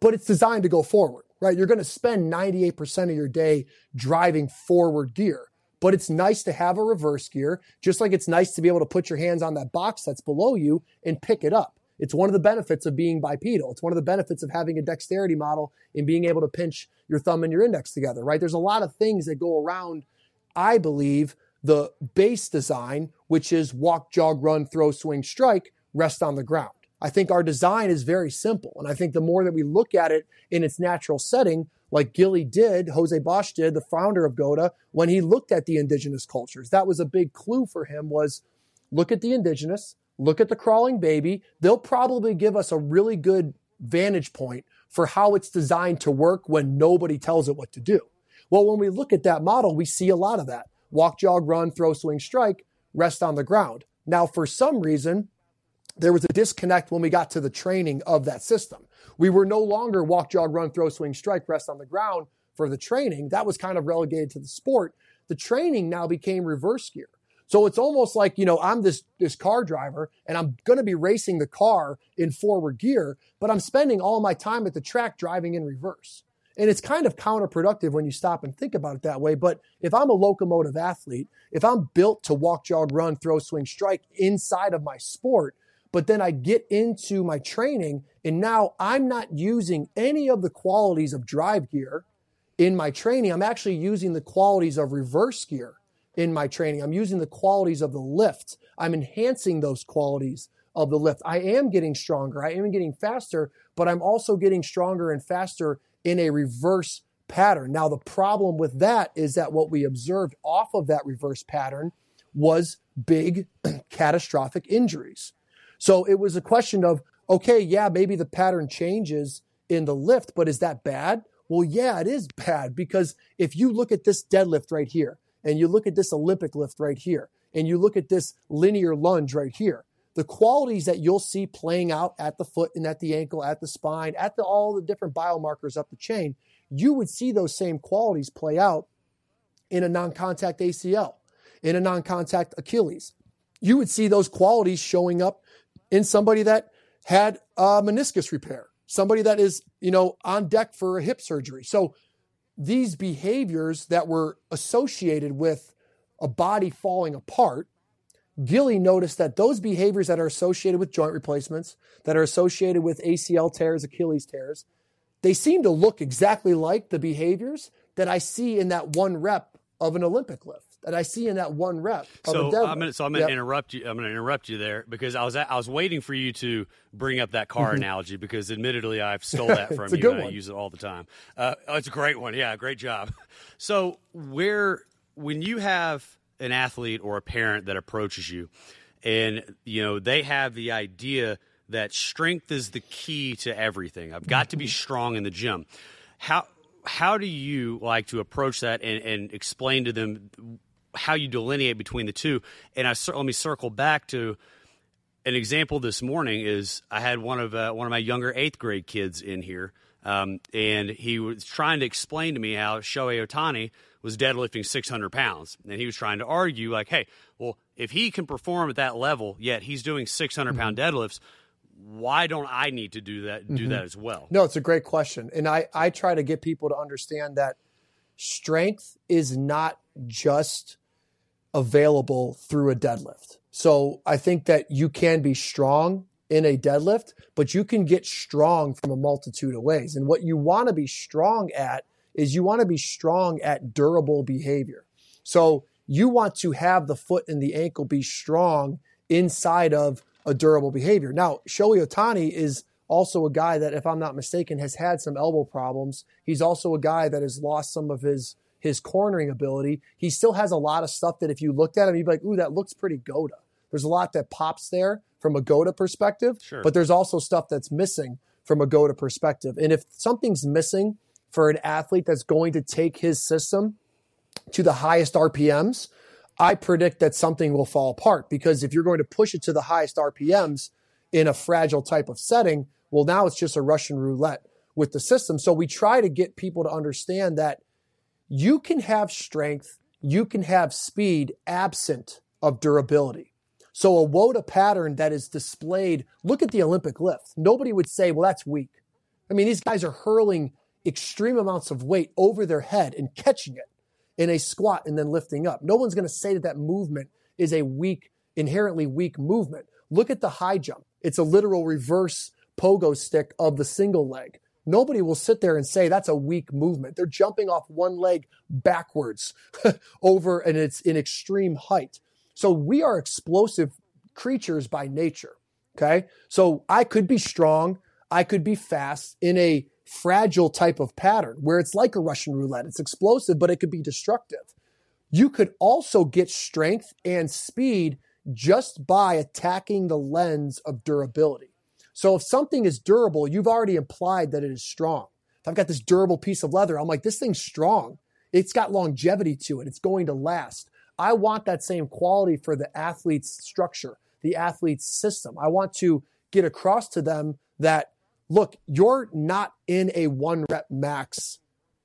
but it's designed to go forward, right? You're going to spend 98% of your day driving forward gear. But it's nice to have a reverse gear, just like it's nice to be able to put your hands on that box that's below you and pick it up. It's one of the benefits of being bipedal. It's one of the benefits of having a dexterity model and being able to pinch your thumb and your index together, right? There's a lot of things that go around, I believe, the base design, which is walk, jog, run, throw, swing, strike, rest on the ground. I think our design is very simple. And I think the more that we look at it in its natural setting, like Gilly did, Jose Bosch did, the founder of GOATA, when he looked at the indigenous cultures, that was a big clue for him was look at the indigenous, look at the crawling baby. They'll probably give us a really good vantage point for how it's designed to work when nobody tells it what to do. Well, when we look at that model, we see a lot of that walk, jog, run, throw, swing, strike, rest on the ground. Now, for some reason, there was a disconnect when we got to the training of that system. We were no longer walk, jog, run, throw, swing, strike, rest on the ground for the training. That was kind of relegated to the sport. The training now became reverse gear. So it's almost like, you know, I'm this, this car driver and I'm going to be racing the car in forward gear, but I'm spending all my time at the track driving in reverse. And it's kind of counterproductive when you stop and think about it that way. But if I'm a locomotive athlete, if I'm built to walk, jog, run, throw, swing, strike inside of my sport, but then I get into my training and now I'm not using any of the qualities of drive gear in my training. I'm actually using the qualities of reverse gear in my training. I'm using the qualities of the lift. I'm enhancing those qualities of the lift. I am getting stronger. I am getting faster, but I'm also getting stronger and faster in a reverse pattern. Now, the problem with that is that what we observed off of that reverse pattern was big catastrophic injuries. So it was a question of, okay, yeah, maybe the pattern changes in the lift, but is that bad? Well, yeah, it is bad because if you look at this deadlift right here, and you look at this Olympic lift right here, and you look at this linear lunge right here, the qualities that you'll see playing out at the foot and at the ankle, at the spine, at the, all the different biomarkers up the chain, you would see those same qualities play out in a non contact ACL, in a non contact Achilles. You would see those qualities showing up in somebody that had a meniscus repair, somebody that is, you know, on deck for a hip surgery. So these behaviors that were associated with a body falling apart, Gilly noticed that those behaviors that are associated with joint replacements, that are associated with ACL tears, Achilles tears, they seem to look exactly like the behaviors that I see in that one rep of an Olympic lift that I see in that one rep. so I'm gonna, so I'm going to yep. interrupt you. I'm going to interrupt you there because I was at, I was waiting for you to bring up that car mm-hmm. analogy because admittedly I've stole that from you. and I use it all the time. Uh, oh, it's a great one. Yeah, great job. So where when you have an athlete or a parent that approaches you, and you know they have the idea that strength is the key to everything. I've got to be mm-hmm. strong in the gym. How how do you like to approach that and, and explain to them how you delineate between the two. And I let me circle back to an example this morning is I had one of uh, one of my younger eighth grade kids in here, um, and he was trying to explain to me how Shohei Ohtani was deadlifting 600 pounds, and he was trying to argue like, hey, well, if he can perform at that level, yet he's doing 600 pound mm-hmm. deadlifts. Why don't I need to do that? Do mm-hmm. that as well? No, it's a great question, and I I try to get people to understand that strength is not just available through a deadlift. So I think that you can be strong in a deadlift, but you can get strong from a multitude of ways. And what you want to be strong at is you want to be strong at durable behavior. So you want to have the foot and the ankle be strong inside of a durable behavior. Now, Shohei Ohtani is also a guy that, if I'm not mistaken, has had some elbow problems. He's also a guy that has lost some of his his cornering ability. He still has a lot of stuff that if you looked at him, you'd be like, ooh, that looks pretty GOATA. There's a lot that pops there from a GOATA perspective, sure. but there's also stuff that's missing from a GOATA perspective. And if something's missing for an athlete that's going to take his system to the highest RPMs, I predict that something will fall apart because if you're going to push it to the highest RPMs in a fragile type of setting, well, now it's just a Russian roulette with the system. So we try to get people to understand that you can have strength, you can have speed absent of durability. So a WOTA pattern that is displayed, look at the Olympic lift. Nobody would say, well, that's weak. I mean, these guys are hurling extreme amounts of weight over their head and catching it in a squat and then lifting up. No one's going to say that that movement is a weak, inherently weak movement. Look at the high jump. It's a literal reverse pogo stick of the single leg. Nobody will sit there and say that's a weak movement. They're jumping off one leg backwards over and it's in extreme height. So we are explosive creatures by nature. Okay. So I could be strong. I could be fast in a fragile type of pattern where it's like a Russian roulette. It's explosive, but it could be destructive. You could also get strength and speed just by attacking the lens of durability. So if something is durable, you've already implied that it is strong. If I've got this durable piece of leather, I'm like, this thing's strong. It's got longevity to it. It's going to last. I want that same quality for the athlete's structure, the athlete's system. I want to get across to them that, look, you're not in a one rep max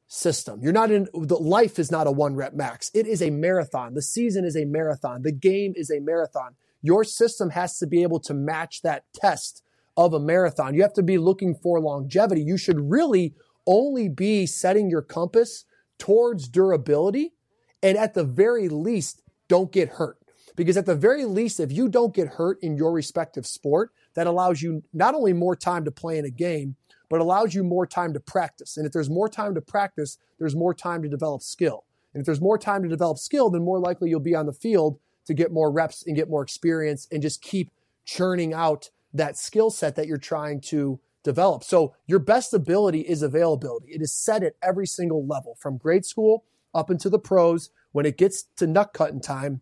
system. You're not in the life is not a one rep max. It is a marathon. The season is a marathon. The game is a marathon. Your system has to be able to match that test of a marathon. You have to be looking for longevity. You should really only be setting your compass towards durability and at the very least, don't get hurt. Because at the very least, if you don't get hurt in your respective sport, that allows you not only more time to play in a game, but allows you more time to practice. And if there's more time to practice, there's more time to develop skill. And if there's more time to develop skill, then more likely you'll be on the field to get more reps and get more experience and just keep churning out that skill set that you're trying to develop. So your best ability is availability. It is set at every single level from grade school up into the pros. When it gets to nut cutting time,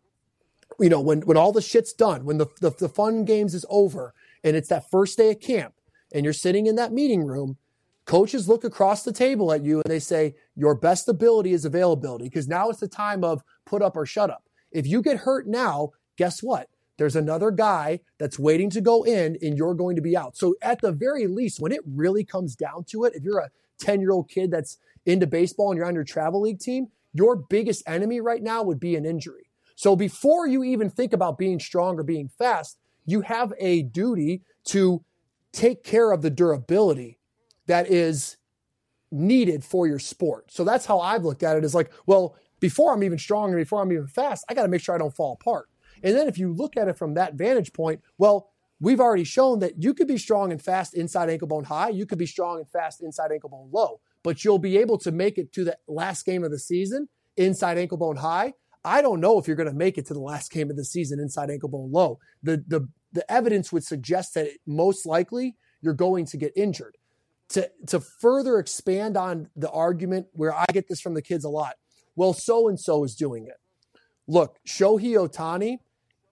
you know, when, when all the shit's done, when the, the, the fun games is over and it's that first day of camp and you're sitting in that meeting room, coaches look across the table at you and they say, your best ability is availability because now it's the time of put up or shut up. If you get hurt now, guess what? There's another guy that's waiting to go in and you're going to be out. So at the very least, when it really comes down to it, if you're a 10 year old kid that's into baseball and you're on your travel league team, your biggest enemy right now would be an injury. So before you even think about being strong or being fast, you have a duty to take care of the durability that is needed for your sport. So that's how I've looked at it is like, well, before I'm even strong and before I'm even fast, I got to make sure I don't fall apart. And then if you look at it from that vantage point, well, we've already shown that you could be strong and fast inside ankle bone high. You could be strong and fast inside ankle bone low, but you'll be able to make it to the last game of the season inside ankle bone high. I don't know if you're going to make it to the last game of the season inside ankle bone low. The, the, the evidence would suggest that most likely you're going to get injured. To, to further expand on the argument where I get this from the kids a lot, well, so and so is doing it. Look, Shohei Ohtani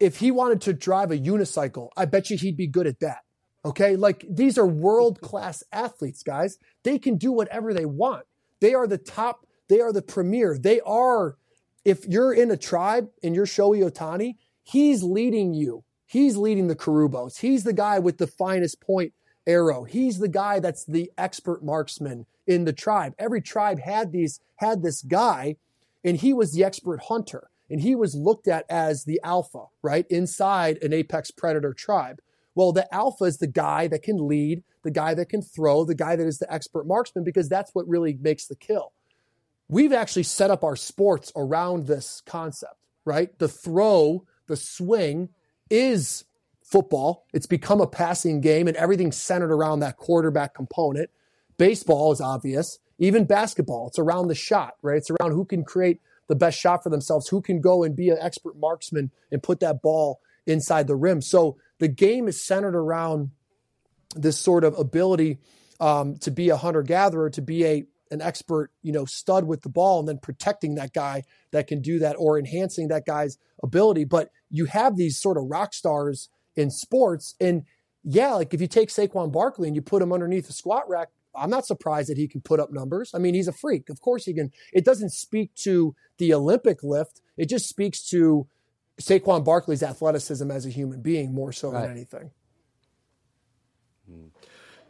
if he wanted to drive a unicycle, I bet you he'd be good at that. Okay. Like these are world class athletes, guys. They can do whatever they want. They are the top, they are the premier. They are, if you're in a tribe and you're Shohei Ohtani, he's leading you. He's leading the Karubos. He's the guy with the finest point arrow. He's the guy that's the expert marksman in the tribe. Every tribe had these, had this guy, and he was the expert hunter and he was looked at as the alpha, right? Inside an apex predator tribe. Well, the alpha is the guy that can lead, the guy that can throw, the guy that is the expert marksman, because that's what really makes the kill. We've actually set up our sports around this concept, right? The throw, the swing is football. It's become a passing game and everything's centered around that quarterback component. Baseball is obvious. Even basketball, it's around the shot, right? It's around who can create the best shot for themselves, who can go and be an expert marksman and put that ball inside the rim. So the game is centered around this sort of ability um, to be a hunter gatherer, to be a an expert, you know, stud with the ball, and then protecting that guy that can do that or enhancing that guy's ability. But you have these sort of rock stars in sports, and yeah, like if you take Saquon Barkley and you put him underneath a squat rack, I'm not surprised that he can put up numbers. I mean, he's a freak. Of course he can. It doesn't speak to the Olympic lift. It just speaks to Saquon Barkley's athleticism as a human being more so right. than anything. Hmm.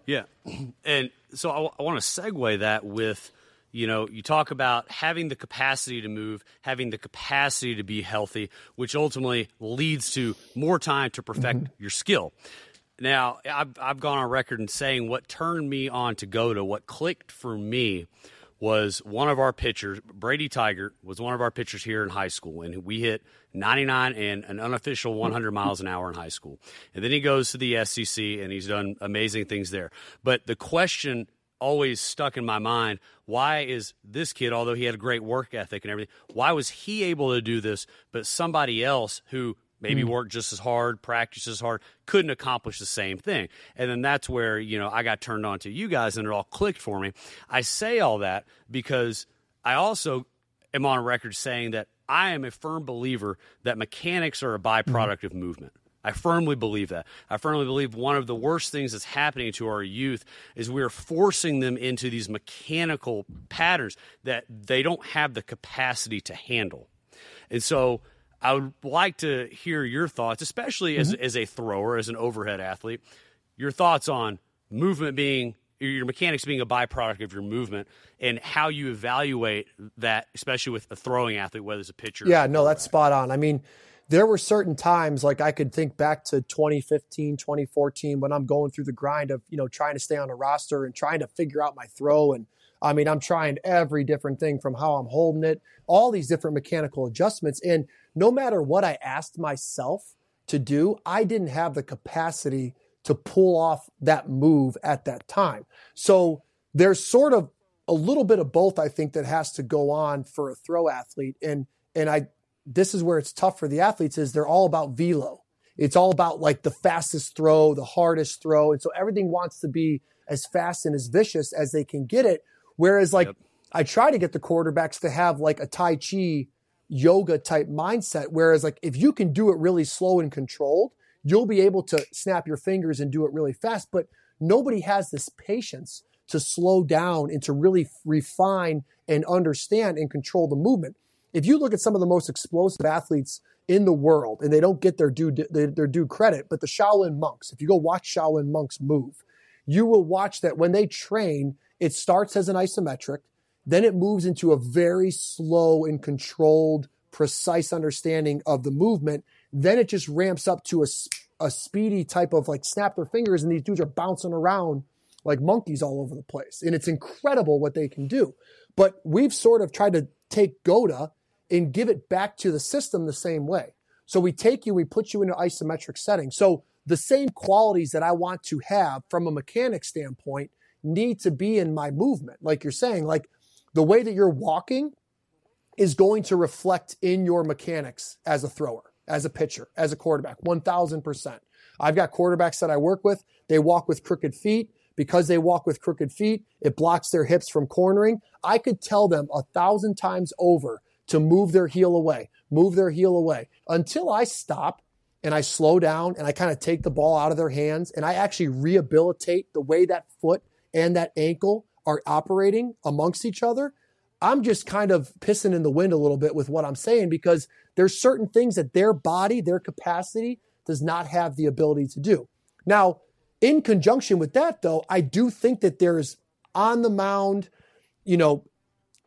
Yeah. And so I, I want to segue that with, you know, you talk about having the capacity to move, having the capacity to be healthy, which ultimately leads to more time to perfect mm-hmm. your skill. Now, I've, I've gone on record in saying what turned me on to GOATA, what clicked for me was one of our pitchers, Brady Tygart, was one of our pitchers here in high school, and we hit 99 and an unofficial 100 miles an hour in high school. And then he goes to the SEC, and he's done amazing things there. But the question always stuck in my mind why is this kid, although he had a great work ethic and everything, why was he able to do this, but somebody else who maybe mm. work just as hard, practice as hard, couldn't accomplish the same thing. And then that's where, you know, I got turned on to you guys and it all clicked for me. I say all that because I also am on record saying that I am a firm believer that mechanics are a byproduct mm. of movement. I firmly believe that. I firmly believe one of the worst things that's happening to our youth is we're forcing them into these mechanical patterns that they don't have the capacity to handle. And so I would like to hear your thoughts, especially as, mm-hmm. as a thrower, as an overhead athlete, your thoughts on movement being your mechanics being a byproduct of your movement and how you evaluate that, especially with a throwing athlete, whether it's a pitcher. Yeah, no, that's spot on. I mean, there were certain times like I could think back to 2015, 2014 when I'm going through the grind of, you know, trying to stay on a roster and trying to figure out my throw and I mean, I'm trying every different thing from how I'm holding it, all these different mechanical adjustments. And no matter what I asked myself to do, I didn't have the capacity to pull off that move at that time. So there's sort of a little bit of both, I think, that has to go on for a throw athlete. And and I this is where it's tough for the athletes is they're all about velo. It's all about like the fastest throw, the hardest throw. And so everything wants to be as fast and as vicious as they can get it. Whereas like yep. I try to get the quarterbacks to have like a Tai Chi yoga type mindset. Whereas like if you can do it really slow and controlled, you'll be able to snap your fingers and do it really fast. But nobody has this patience to slow down and to really refine and understand and control the movement. If you look at some of the most explosive athletes in the world, and they don't get their due their due credit, but the Shaolin monks, if you go watch Shaolin monks move, you will watch that when they train, it starts as an isometric, then it moves into a very slow and controlled, precise understanding of the movement. Then it just ramps up to a, a speedy type of like snap their fingers, and these dudes are bouncing around like monkeys all over the place. And it's incredible what they can do. But we've sort of tried to take GOATA and give it back to the system the same way. So we take you, we put you in an isometric setting. So the same qualities that I want to have from a mechanic standpoint need to be in my movement. Like you're saying, like the way that you're walking is going to reflect in your mechanics as a thrower, as a pitcher, as a quarterback, 1000%. I've got quarterbacks that I work with. They walk with crooked feet. Because they walk with crooked feet, it blocks their hips from cornering. I could tell them a thousand times over to move their heel away, move their heel away until I stop and I slow down and I kind of take the ball out of their hands and I actually rehabilitate the way that foot and that ankle are operating amongst each other. I'm just kind of pissing in the wind a little bit with what I'm saying because there's certain things that their body, their capacity does not have the ability to do. Now, in conjunction with that, though, I do think that there's on the mound, you know,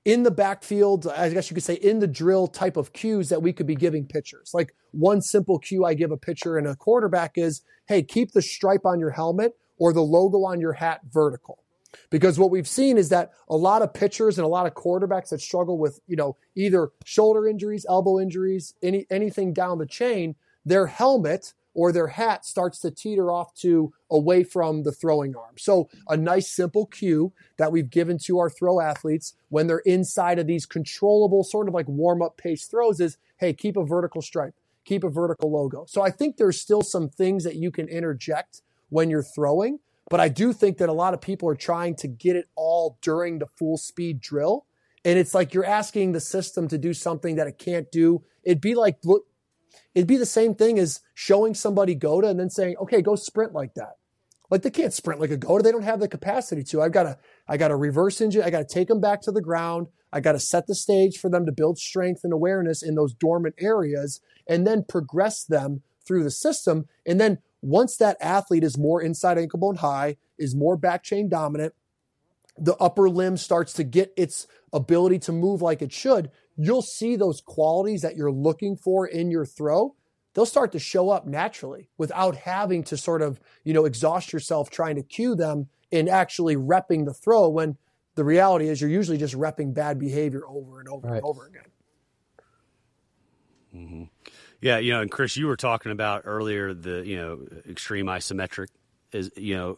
in the backfield, I guess you could say in the drill type of cues that we could be giving pitchers. Like one simple cue I give a pitcher and a quarterback is, hey, keep the stripe on your helmet or the logo on your hat vertical. Because what we've seen is that a lot of pitchers and a lot of quarterbacks that struggle with, you know, either shoulder injuries, elbow injuries, any anything down the chain, their helmet or their hat starts to teeter off to away from the throwing arm. So, a nice simple cue that we've given to our throw athletes when they're inside of these controllable, sort of like warm up pace throws is hey, keep a vertical stripe, keep a vertical logo. So, I think there's still some things that you can interject when you're throwing, but I do think that a lot of people are trying to get it all during the full speed drill. And it's like you're asking the system to do something that it can't do. It'd be like, look, It'd be the same thing as showing somebody GOATA and then saying, okay, go sprint like that. Like they can't sprint like a GOATA. They don't have the capacity to. I've got to, I got to reverse engine. I got to take them back to the ground. I got to set the stage for them to build strength and awareness in those dormant areas and then progress them through the system. And then once that athlete is more inside ankle bone high, is more back chain dominant, the upper limb starts to get its ability to move like it should, you'll see those qualities that you're looking for in your throw. They'll start to show up naturally without having to sort of, you know, exhaust yourself trying to cue them in actually repping the throw when the reality is you're usually just repping bad behavior over and over right. and over again. Mm-hmm. Yeah, you know, and Chris, you were talking about earlier the you know extreme isometric is you know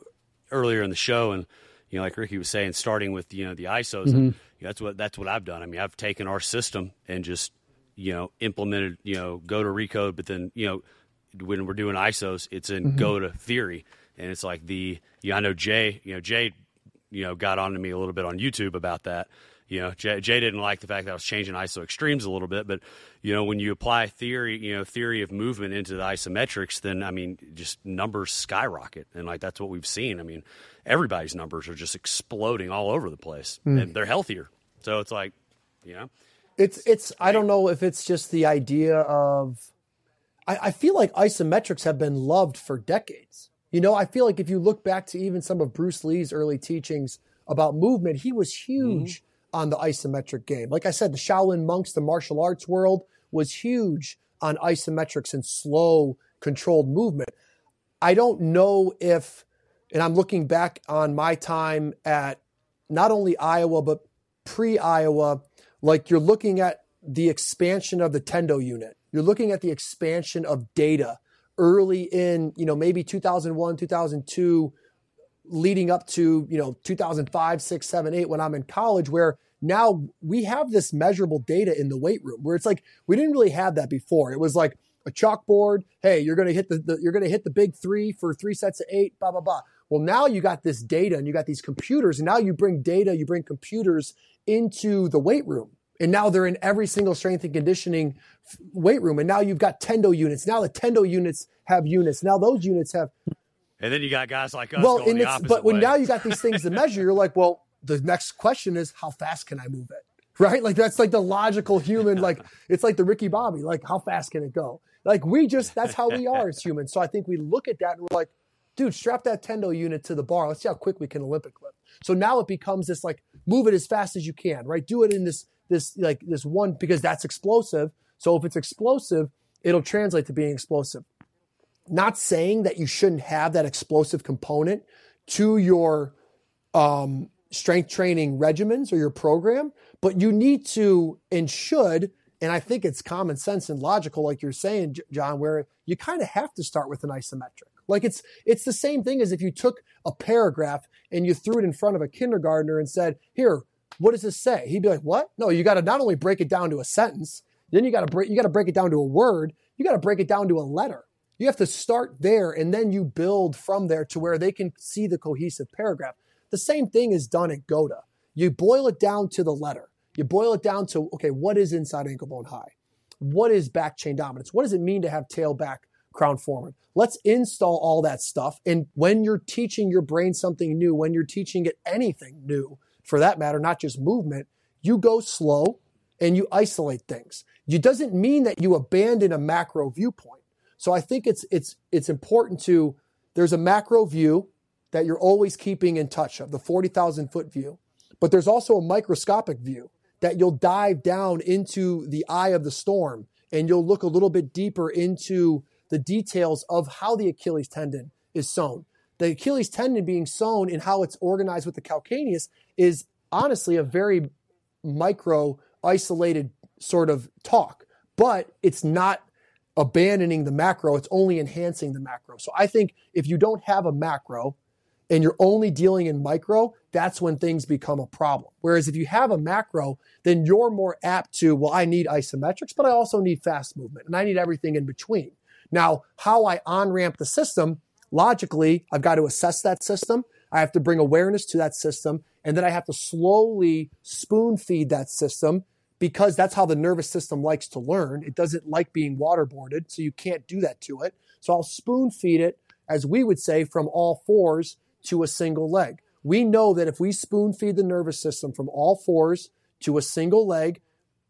earlier in the show, and you know like Ricky was saying, starting with you know the ISOs. Mm-hmm. And, that's what that's what I've done. I mean, I've taken our system and just you know implemented you know GOATA recode, but then you know when we're doing ISOs, it's in mm-hmm. GOATA theory, and it's like the you know, I know Jay you know Jay you know got on to me a little bit on YouTube about that. You know, Jay, Jay, didn't like the fact that I was changing ISO extremes a little bit, but you know, when you apply theory, you know, theory of movement into the isometrics, then I mean, just numbers skyrocket, and like that's what we've seen. I mean, everybody's numbers are just exploding all over the place, mm. and they're healthier. So it's like, you know, it's it's. I don't know if it's just the idea of. I, I feel like isometrics have been loved for decades. You know, I feel like if you look back to even some of Bruce Lee's early teachings about movement, he was huge mm-hmm. On the isometric game. Like I said, the Shaolin monks, the martial arts world was huge on isometrics and slow, controlled movement. I don't know if and I'm looking back on my time at not only Iowa, but pre Iowa, like you're looking at the expansion of the Tendo unit. You're looking at the expansion of data early in, you know, maybe 2001, 2002, leading up to, you know, 2005, 6, 7, 8 when I'm in college, where now we have this measurable data in the weight room where it's like we didn't really have that before. It was like a chalkboard. Hey, you're going to hit the, the you're going to hit the big three for three sets of eight, blah, blah, blah. Well, now you got this data and you got these computers and now you bring data, you bring computers into the weight room. And now they're in every single strength and conditioning weight room. And now you've got Tendo units. Now the Tendo units have units. Now those units have. And then you got guys like us. Well, going the but when now you got these things to measure, you're like, well, the next question is how fast can I move it? Right? Like that's like the logical human, like it's like the Ricky Bobby, like how fast can it go? Like we just that's how we are as humans. So I think we look at that and we're like, dude, strap that Tendo unit to the bar. Let's see how quick we can Olympic lift. So now it becomes this like move it as fast as you can, right? Do it in this this like this one because that's explosive. So if it's explosive, it'll translate to being explosive. Not saying that you shouldn't have that explosive component to your um, strength training regimens or your program, but you need to and should, and I think it's common sense and logical, like you're saying, John, where you kind of have to start with an isometric. Like it's it's the same thing as if you took a paragraph and you threw it in front of a kindergartner and said, "Here, what does this say?" He'd be like, "What? No, you got to not only break it down to a sentence, then you got to break you got to break it down to a word, you got to break it down to a letter. You have to start there and then you build from there to where they can see the cohesive paragraph. The same thing is done at GOATA. You boil it down to the letter. You boil it down to, okay, what is inside ankle bone high? What is back chain dominance? What does it mean to have tail back crown forward? Let's install all that stuff. And when you're teaching your brain something new, when you're teaching it anything new, for that matter, not just movement, you go slow and you isolate things. It doesn't mean that you abandon a macro viewpoint. So I think it's it's it's important to there's a macro view that you're always keeping in touch of, the 40,000 foot view. But there's also a microscopic view that you'll dive down into the eye of the storm and you'll look a little bit deeper into the details of how the Achilles tendon is sewn. The Achilles tendon being sewn and how it's organized with the calcaneus is honestly a very micro isolated sort of talk, but it's not abandoning the macro. It's only enhancing the macro. So I think if you don't have a macro, and you're only dealing in micro, that's when things become a problem. Whereas if you have a macro, then you're more apt to, well, I need isometrics, but I also need fast movement and I need everything in between. Now, how I on ramp the system, logically, I've got to assess that system. I have to bring awareness to that system. And then I have to slowly spoon feed that system because that's how the nervous system likes to learn. It doesn't like being waterboarded, so you can't do that to it. So I'll spoon feed it, as we would say, from all fours to a single leg. We know that if we spoon feed the nervous system from all fours to a single leg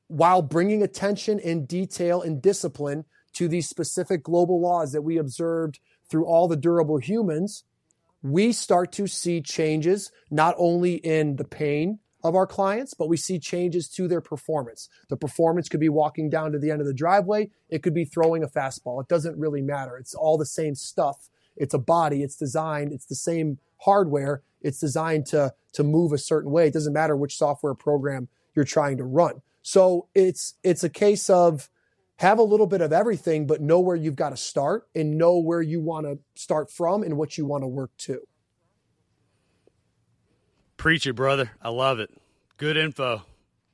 while bringing attention and detail and discipline to these specific global laws that we observed through all the durable humans, we start to see changes not only in the pain of our clients, but we see changes to their performance. The performance could be walking down to the end of the driveway. It could be throwing a fastball. It doesn't really matter. It's all the same stuff. It's a body. It's designed. It's the same hardware. It's designed to, to move a certain way. It doesn't matter which software program you're trying to run. So it's, it's a case of have a little bit of everything, but know where you've got to start and know where you want to start from and what you want to work to. Preach it, brother. I love it. Good info.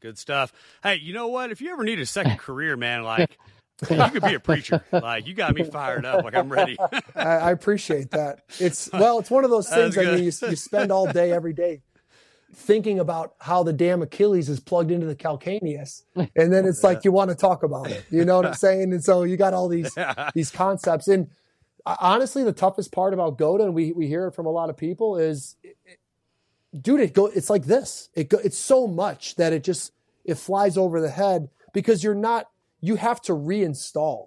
Good stuff. Hey, you know what? If you ever need a second career, man, like you could be a preacher. Like you got me fired up. Like I'm ready. I, I, appreciate that. It's well, it's one of those things. I mean, you, you spend all day every day thinking about how the damn Achilles is plugged into the calcaneus, and then it's like you want to talk about it. You know what I'm saying? And so you got all these these concepts. And uh, honestly, the toughest part about GOATA, and we we hear it from a lot of people, is, it, dude, it go. It's like this. It go, It's so much that it just it flies over the head because you're not you have to reinstall.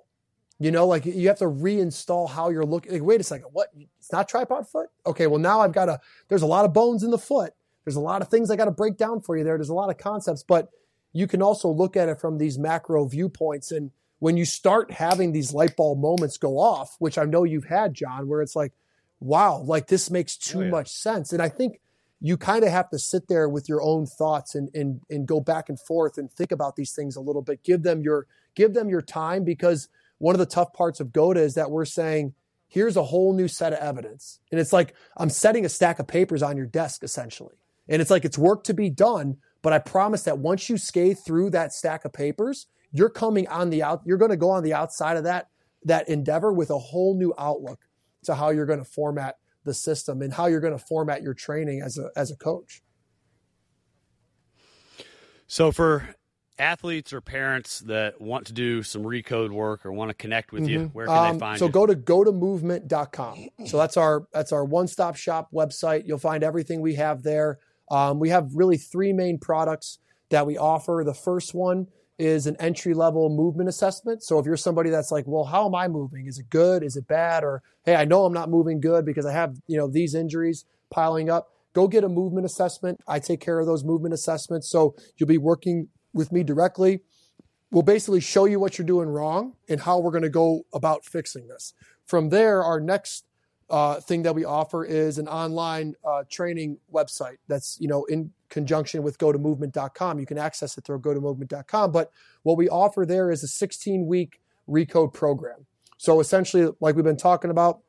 You know, like you have to reinstall how you're looking. Like, wait a second, what? It's not tripod foot? Okay, well now I've got a. There's a lot of bones in the foot. There's a lot of things I got to break down for you there. There's a lot of concepts, but you can also look at it from these macro viewpoints. And when you start having these light bulb moments go off, which I know you've had, John, where it's like, wow, like this makes too oh, yeah. much sense. And I think you kind of have to sit there with your own thoughts and, and and go back and forth and think about these things a little bit. Give them your give them your time because one of the tough parts of GOATA is that we're saying, here's a whole new set of evidence. And it's like I'm setting a stack of papers on your desk essentially. And it's like it's work to be done, but I promise that once you skate through that stack of papers, you're coming on the out you're going to go on the outside of that that endeavor with a whole new outlook to how you're going to format the system and how you're going to format your training as a as a coach. So for athletes or parents that want to do some recode work or want to connect with mm-hmm. you, where can um, they find so you? So go to goatamovement.com. So that's our that's our one-stop shop website. You'll find everything we have there. Um, we have really three main products that we offer. The first one is an entry level movement assessment. So if you're somebody that's like, well, how am I moving? Is it good? Is it bad? Or hey, I know I'm not moving good because I have, you know, these injuries piling up. Go get a movement assessment. I take care of those movement assessments. So you'll be working with me directly. We'll basically show you what you're doing wrong and how we're going to go about fixing this. From there, our next uh, thing that we offer is an online uh, training website that's you know in conjunction with goatamovement.com. You can access it through goatamovement.com. But what we offer there is a 16 week recode program. So essentially, like we've been talking about,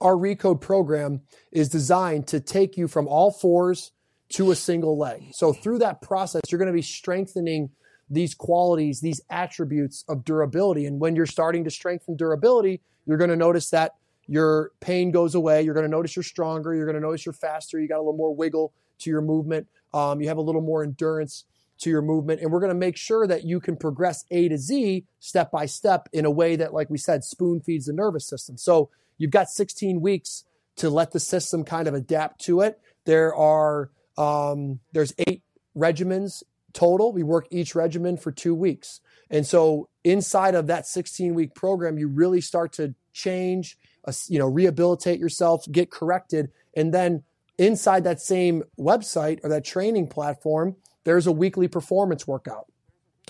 our recode program is designed to take you from all fours to a single leg. So through that process, you're going to be strengthening these qualities, these attributes of durability. And when you're starting to strengthen durability, you're going to notice that your pain goes away. You're going to notice you're stronger. You're going to notice you're faster. You got a little more wiggle to your movement. Um, you have a little more endurance to your movement. And we're going to make sure that you can progress A to Z step by step in a way that, like we said, spoon feeds the nervous system. So you've got 16 weeks to let the system kind of adapt to it. There are um, there's eight regimens total. We work each regimen for two weeks. And so inside of that 16 week program, you really start to change, you know, rehabilitate yourself, get corrected. And then inside that same website or that training platform, there's a weekly performance workout.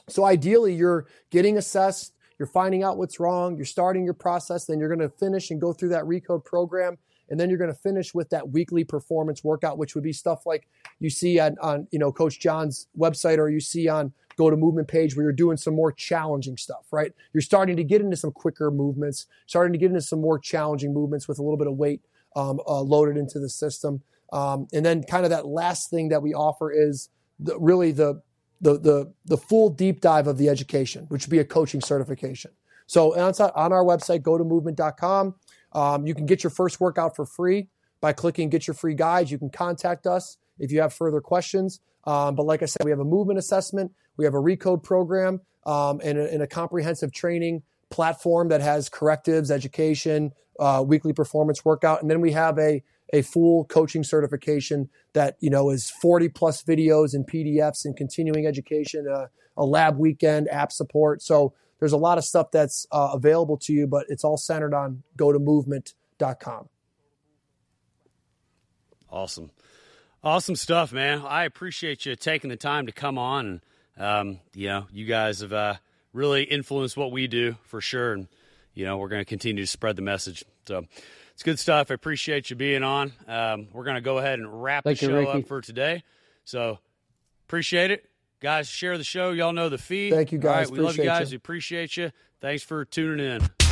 So ideally, you're getting assessed, you're finding out what's wrong, you're starting your process, then you're going to finish and go through that recode program and then you're going to finish with that weekly performance workout which would be stuff like you see on, on you know coach john's website or you see on GOATA movement page where you're doing some more challenging stuff right you're starting to get into some quicker movements starting to get into some more challenging movements with a little bit of weight um, uh, loaded into the system um, and then kind of that last thing that we offer is the, really the, the the the full deep dive of the education which would be a coaching certification so on, on our website goatamovement.com um, you can get your first workout for free by clicking get your free guides. You can contact us if you have further questions. Um, but like I said, we have a movement assessment, we have a recode program, um, and, a, and, a, comprehensive training platform that has correctives, education, uh, weekly performance workout, and then we have a a full coaching certification that you know is 40 plus videos and PDFs and continuing education, uh, a lab weekend, app support. So there's a lot of stuff that's uh, available to you, but it's all centered on go to goatamovement.com. Awesome. Awesome stuff, man. I appreciate you taking the time to come on. Um, you know, you guys have uh, really influenced what we do for sure. And, you know, we're going to continue to spread the message. So it's good stuff. I appreciate you being on. Um, we're going to go ahead and wrap Thank the show you, up for today. So appreciate it. Guys, share the show. Y'all know the fee. Thank you, guys. we love you guys. You. We appreciate you. Thanks for tuning in.